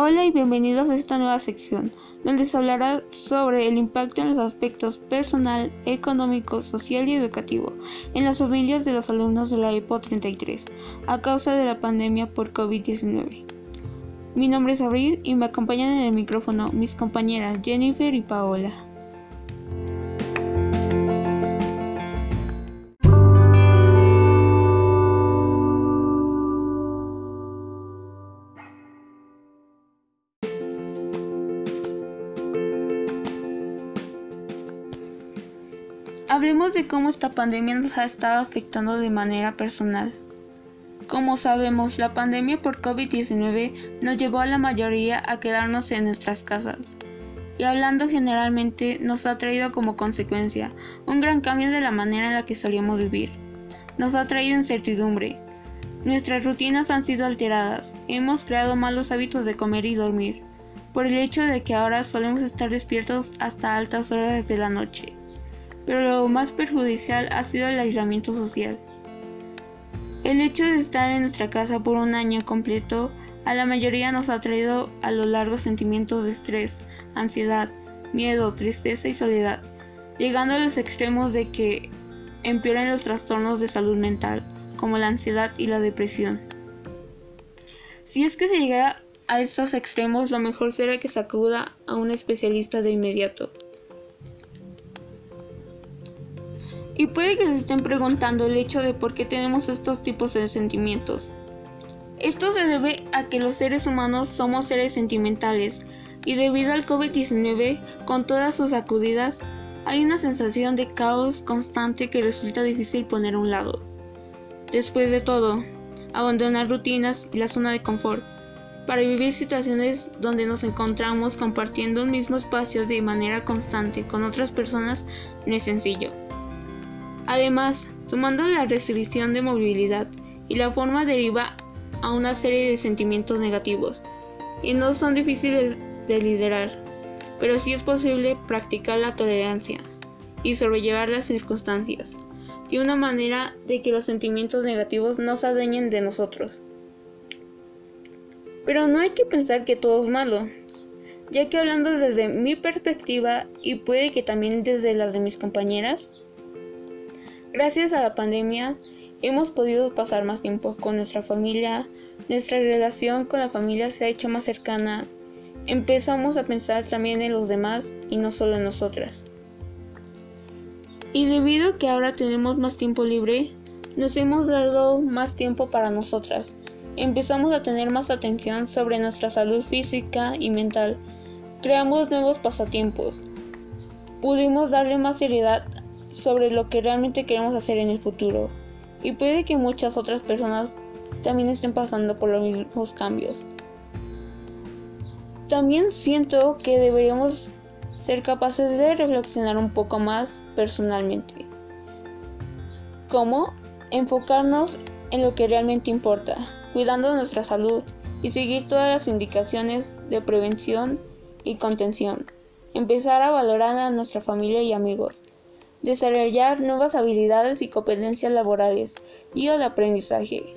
Hola y bienvenidos a esta nueva sección, donde se hablará sobre el impacto en los aspectos personal, económico, social y educativo en las familias de los alumnos de la EPO 33 a causa de la pandemia por COVID-19. Mi nombre es Abril y me acompañan en el micrófono mis compañeras Jennifer y Paola. Hablemos de cómo esta pandemia nos ha estado afectando de manera personal. Como sabemos, la pandemia por COVID-19 nos llevó a la mayoría a quedarnos en nuestras casas. Y hablando generalmente, nos ha traído como consecuencia un gran cambio de la manera en la que solíamos vivir. Nos ha traído incertidumbre. Nuestras rutinas han sido alteradas. Hemos creado malos hábitos de comer y dormir, por el hecho de que ahora solemos estar despiertos hasta altas horas de la noche pero lo más perjudicial ha sido el aislamiento social. El hecho de estar en nuestra casa por un año completo a la mayoría nos ha traído a lo largo sentimientos de estrés, ansiedad, miedo, tristeza y soledad, llegando a los extremos de que empeoren los trastornos de salud mental, como la ansiedad y la depresión. Si es que se llega a estos extremos, lo mejor será que se acuda a un especialista de inmediato. Y puede que se estén preguntando el hecho de por qué tenemos estos tipos de sentimientos. Esto se debe a que los seres humanos somos seres sentimentales y debido al COVID-19, con todas sus sacudidas, hay una sensación de caos constante que resulta difícil poner a un lado. Después de todo, abandonar rutinas y la zona de confort para vivir situaciones donde nos encontramos compartiendo un mismo espacio de manera constante con otras personas no es sencillo. Además, sumando la restricción de movilidad y la forma deriva a una serie de sentimientos negativos, y no son difíciles de liderar, pero sí es posible practicar la tolerancia y sobrellevar las circunstancias, de una manera de que los sentimientos negativos no se adueñen de nosotros. Pero no hay que pensar que todo es malo, ya que hablando desde mi perspectiva y puede que también desde las de mis compañeras, Gracias a la pandemia hemos podido pasar más tiempo con nuestra familia, nuestra relación con la familia se ha hecho más cercana, empezamos a pensar también en los demás y no solo en nosotras. Y debido a que ahora tenemos más tiempo libre, nos hemos dado más tiempo para nosotras. Empezamos a tener más atención sobre nuestra salud física y mental. Creamos nuevos pasatiempos. Pudimos darle más seriedad sobre lo que realmente queremos hacer en el futuro. Y puede que muchas otras personas también estén pasando por los mismos cambios. También siento que deberíamos ser capaces de reflexionar un poco más personalmente. ¿Cómo? Enfocarnos en lo que realmente importa, cuidando nuestra salud y seguir todas las indicaciones de prevención y contención. Empezar a valorar a nuestra familia y amigos desarrollar nuevas habilidades y competencias laborales y o de aprendizaje,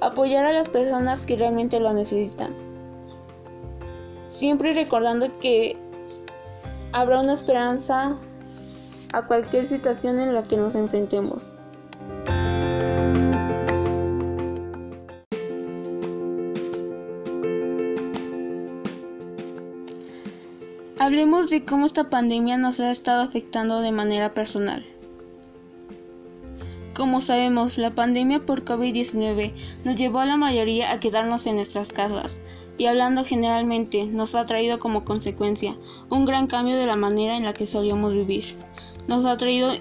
apoyar a las personas que realmente lo necesitan. Siempre recordando que habrá una esperanza a cualquier situación en la que nos enfrentemos. Hablemos de cómo esta pandemia nos ha estado afectando de manera personal. Como sabemos, la pandemia por COVID-19 nos llevó a la mayoría a quedarnos en nuestras casas y hablando generalmente nos ha traído como consecuencia un gran cambio de la manera en la que solíamos vivir. Nos ha traído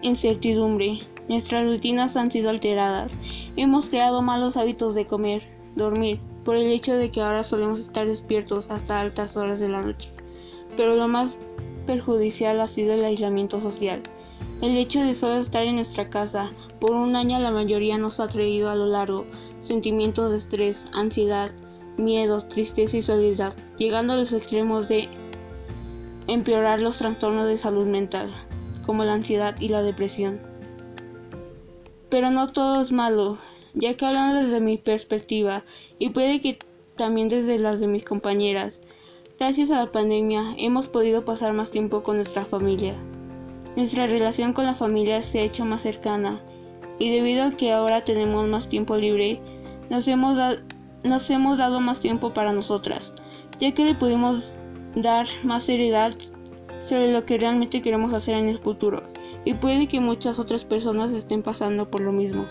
incertidumbre, nuestras rutinas han sido alteradas, hemos creado malos hábitos de comer, dormir, por el hecho de que ahora solemos estar despiertos hasta altas horas de la noche pero lo más perjudicial ha sido el aislamiento social. El hecho de solo estar en nuestra casa por un año la mayoría nos ha traído a lo largo sentimientos de estrés, ansiedad, miedo, tristeza y soledad, llegando a los extremos de empeorar los trastornos de salud mental, como la ansiedad y la depresión. Pero no todo es malo, ya que hablando desde mi perspectiva, y puede que también desde las de mis compañeras. Gracias a la pandemia hemos podido pasar más tiempo con nuestra familia. Nuestra relación con la familia se ha hecho más cercana y debido a que ahora tenemos más tiempo libre, nos hemos, dado más tiempo para nosotras, ya que le pudimos dar más seriedad sobre lo que realmente queremos hacer en el futuro y puede que muchas otras personas estén pasando por lo mismo.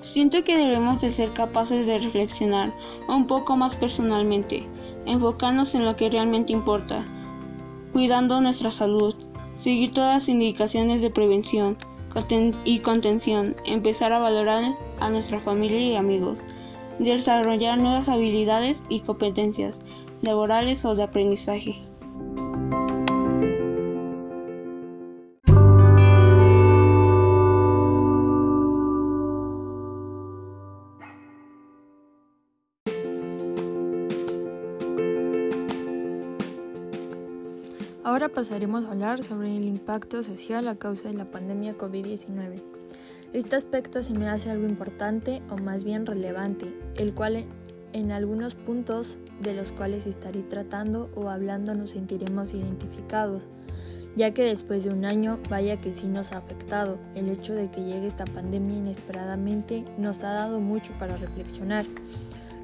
Siento que debemos de ser capaces de reflexionar un poco más personalmente, enfocarnos en lo que realmente importa, cuidando nuestra salud, seguir todas las indicaciones de prevención y contención, empezar a valorar a nuestra familia y amigos, desarrollar nuevas habilidades y competencias laborales o de aprendizaje. Pasaremos a hablar sobre el impacto social a causa de la pandemia COVID-19. Este aspecto se me hace algo importante o más bien relevante, el cual en algunos puntos de los cuales estaré tratando o hablando nos sentiremos identificados, ya que después de un año vaya que sí nos ha afectado. El hecho de que llegue esta pandemia inesperadamente nos ha dado mucho para reflexionar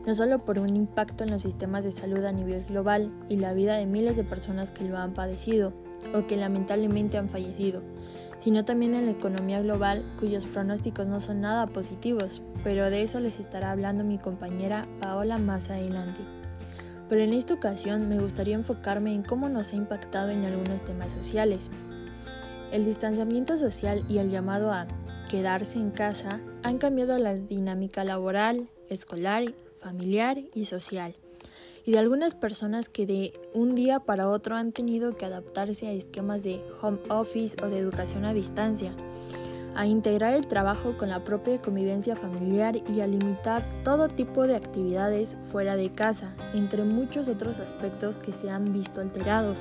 no solo por un impacto en los sistemas de salud a nivel global y la vida de miles de personas que lo han padecido o que lamentablemente han fallecido, sino también en la economía global cuyos pronósticos no son nada positivos, pero de eso les estará hablando mi compañera Paola más adelante. Pero en esta ocasión me gustaría enfocarme en cómo nos ha impactado en algunos temas sociales. El distanciamiento social y el llamado a quedarse en casa han cambiado la dinámica laboral, escolar familiar y social, y de algunas personas que de un día para otro han tenido que adaptarse a esquemas de home office o de educación a distancia, a integrar el trabajo con la propia convivencia familiar y a limitar todo tipo de actividades fuera de casa, entre muchos otros aspectos que se han visto alterados.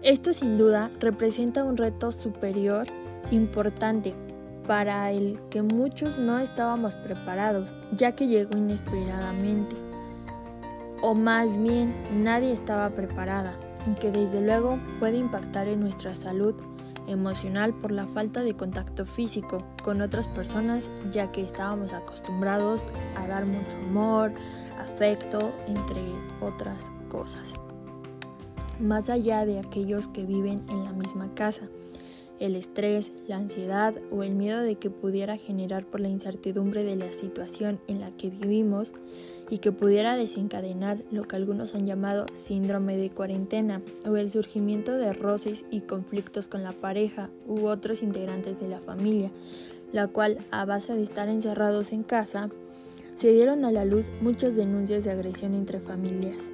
Esto sin duda representa un reto superior importante para el que muchos no estábamos preparados, ya que llegó inesperadamente. O más bien, nadie estaba preparada, que desde luego puede impactar en nuestra salud emocional por la falta de contacto físico con otras personas, ya que estábamos acostumbrados a dar mucho amor, afecto, entre otras cosas. Más allá de aquellos que viven en la misma casa, el estrés, la ansiedad o el miedo de que pudiera generar por la incertidumbre de la situación en la que vivimos y que pudiera desencadenar lo que algunos han llamado síndrome de cuarentena o el surgimiento de roces y conflictos con la pareja u otros integrantes de la familia, la cual a base de estar encerrados en casa, se dieron a la luz muchas denuncias de agresión entre familias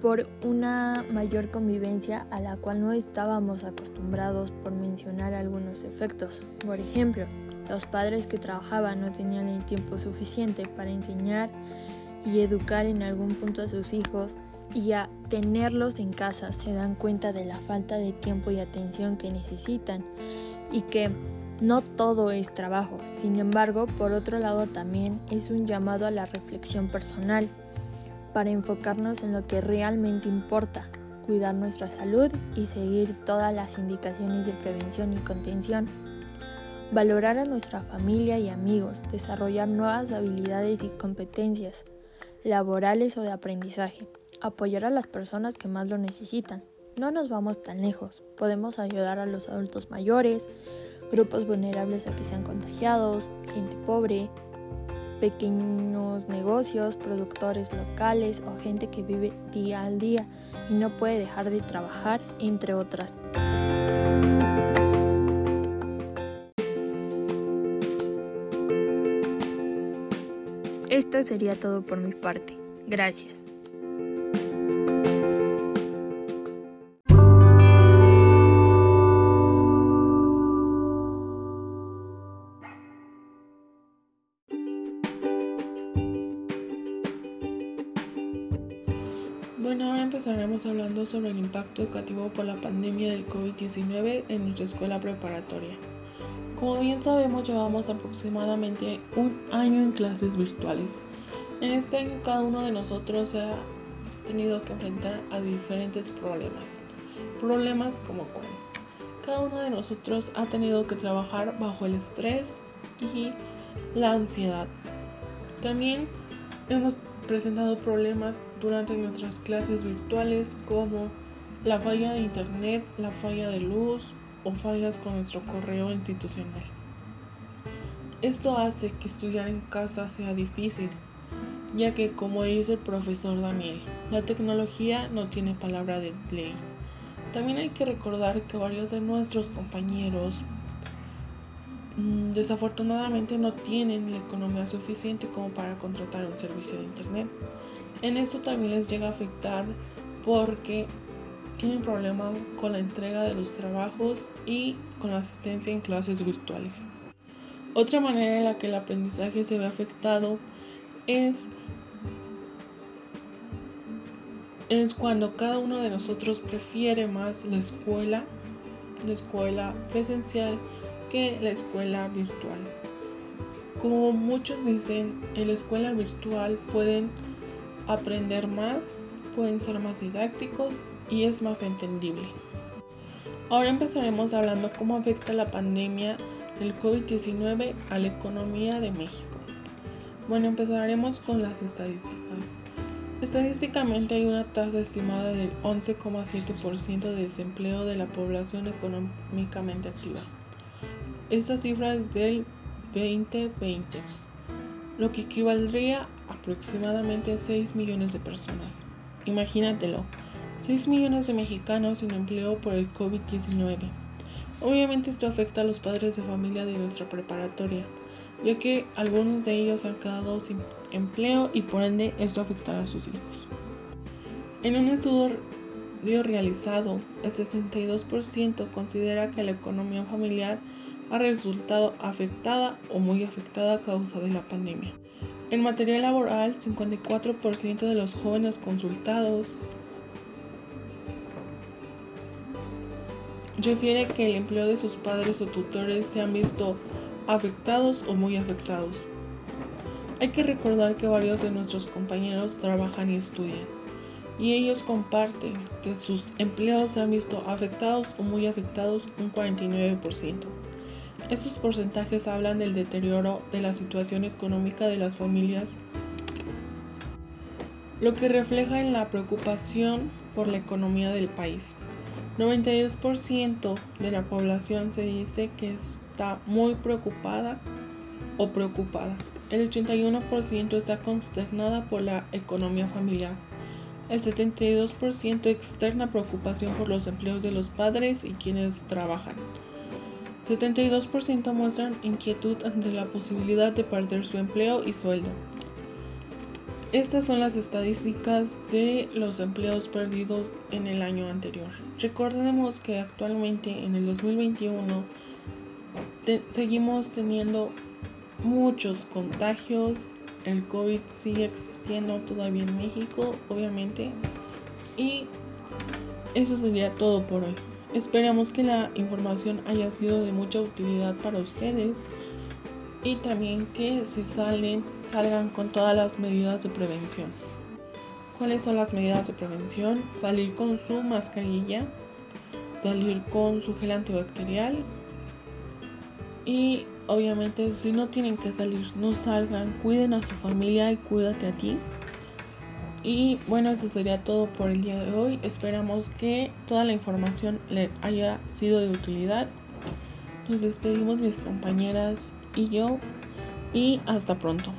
por una mayor convivencia a la cual no estábamos acostumbrados por mencionar algunos efectos. Por ejemplo, los padres que trabajaban no tenían el tiempo suficiente para enseñar y educar en algún punto a sus hijos y a tenerlos en casa se dan cuenta de la falta de tiempo y atención que necesitan y que no todo es trabajo. Sin embargo, por otro lado también es un llamado a la reflexión personal para enfocarnos en lo que realmente importa, cuidar nuestra salud y seguir todas las indicaciones de prevención y contención. Valorar a nuestra familia y amigos, desarrollar nuevas habilidades y competencias laborales o de aprendizaje, apoyar a las personas que más lo necesitan. No nos vamos tan lejos, podemos ayudar a los adultos mayores, grupos vulnerables a que sean contagiados, gente pobre, pequeños negocios, productores locales o gente que vive día al día y no puede dejar de trabajar, entre otras. Esto sería todo por mi parte. Gracias. Empezaremos hablando sobre el impacto educativo por la pandemia del COVID-19 en nuestra escuela preparatoria. Como bien sabemos, llevamos aproximadamente un año en clases virtuales. En este año cada uno de nosotros se ha tenido que enfrentar a diferentes problemas. Problemas como cuáles. Cada uno de nosotros ha tenido que trabajar bajo el estrés y la ansiedad. También hemos presentado problemas durante nuestras clases virtuales como la falla de internet, la falla de luz o fallas con nuestro correo institucional. Esto hace que estudiar en casa sea difícil, ya que como dice el profesor Daniel, la tecnología no tiene palabra de ley. También hay que recordar que varios de nuestros compañeros desafortunadamente no tienen la economía suficiente como para contratar un servicio de internet. En esto también les llega a afectar porque tienen problemas con la entrega de los trabajos y con la asistencia en clases virtuales. Otra manera en la que el aprendizaje se ve afectado es, es cuando cada uno de nosotros prefiere más la escuela, la escuela presencial que la escuela virtual. Como muchos dicen, en la escuela virtual pueden aprender más, pueden ser más didácticos y es más entendible. Ahora empezaremos hablando cómo afecta la pandemia del COVID-19 a la economía de México. Bueno, empezaremos con las estadísticas. Estadísticamente hay una tasa estimada del 11,7% de desempleo de la población económicamente activa. Esta cifra es del 2020, lo que equivaldría aproximadamente a 6 millones de personas. Imagínatelo, 6 millones de mexicanos sin empleo por el COVID-19. Obviamente esto afecta a los padres de familia de nuestra preparatoria, ya que algunos de ellos han quedado sin empleo y por ende esto afectará a sus hijos. En un estudio realizado, el 62% considera que la economía familiar ha resultado afectada o muy afectada a causa de la pandemia. En materia laboral, 54% de los jóvenes consultados refiere que el empleo de sus padres o tutores se han visto afectados o muy afectados. Hay que recordar que varios de nuestros compañeros trabajan y estudian, y ellos comparten que sus empleos se han visto afectados o muy afectados un 49%. Estos porcentajes hablan del deterioro de la situación económica de las familias, lo que refleja en la preocupación por la economía del país. 92% de la población se dice que está muy preocupada o preocupada. El 81% está consternada por la economía familiar. El 72% externa preocupación por los empleos de los padres y quienes trabajan. 72% muestran inquietud ante la posibilidad de perder su empleo y sueldo. Estas son las estadísticas de los empleos perdidos en el año anterior. Recordemos que actualmente en el 2021 seguimos teniendo muchos contagios. El COVID sigue existiendo todavía en México, obviamente. Y eso sería todo por hoy. Esperamos que la información haya sido de mucha utilidad para ustedes y también que si salen salgan con todas las medidas de prevención. ¿Cuáles son las medidas de prevención? Salir con su mascarilla, salir con su gel antibacterial y obviamente si no tienen que salir, no salgan, cuiden a su familia y cuídate a ti. Y bueno, eso sería todo por el día de hoy. Esperamos que toda la información le haya sido de utilidad. Nos despedimos mis compañeras y yo y hasta pronto.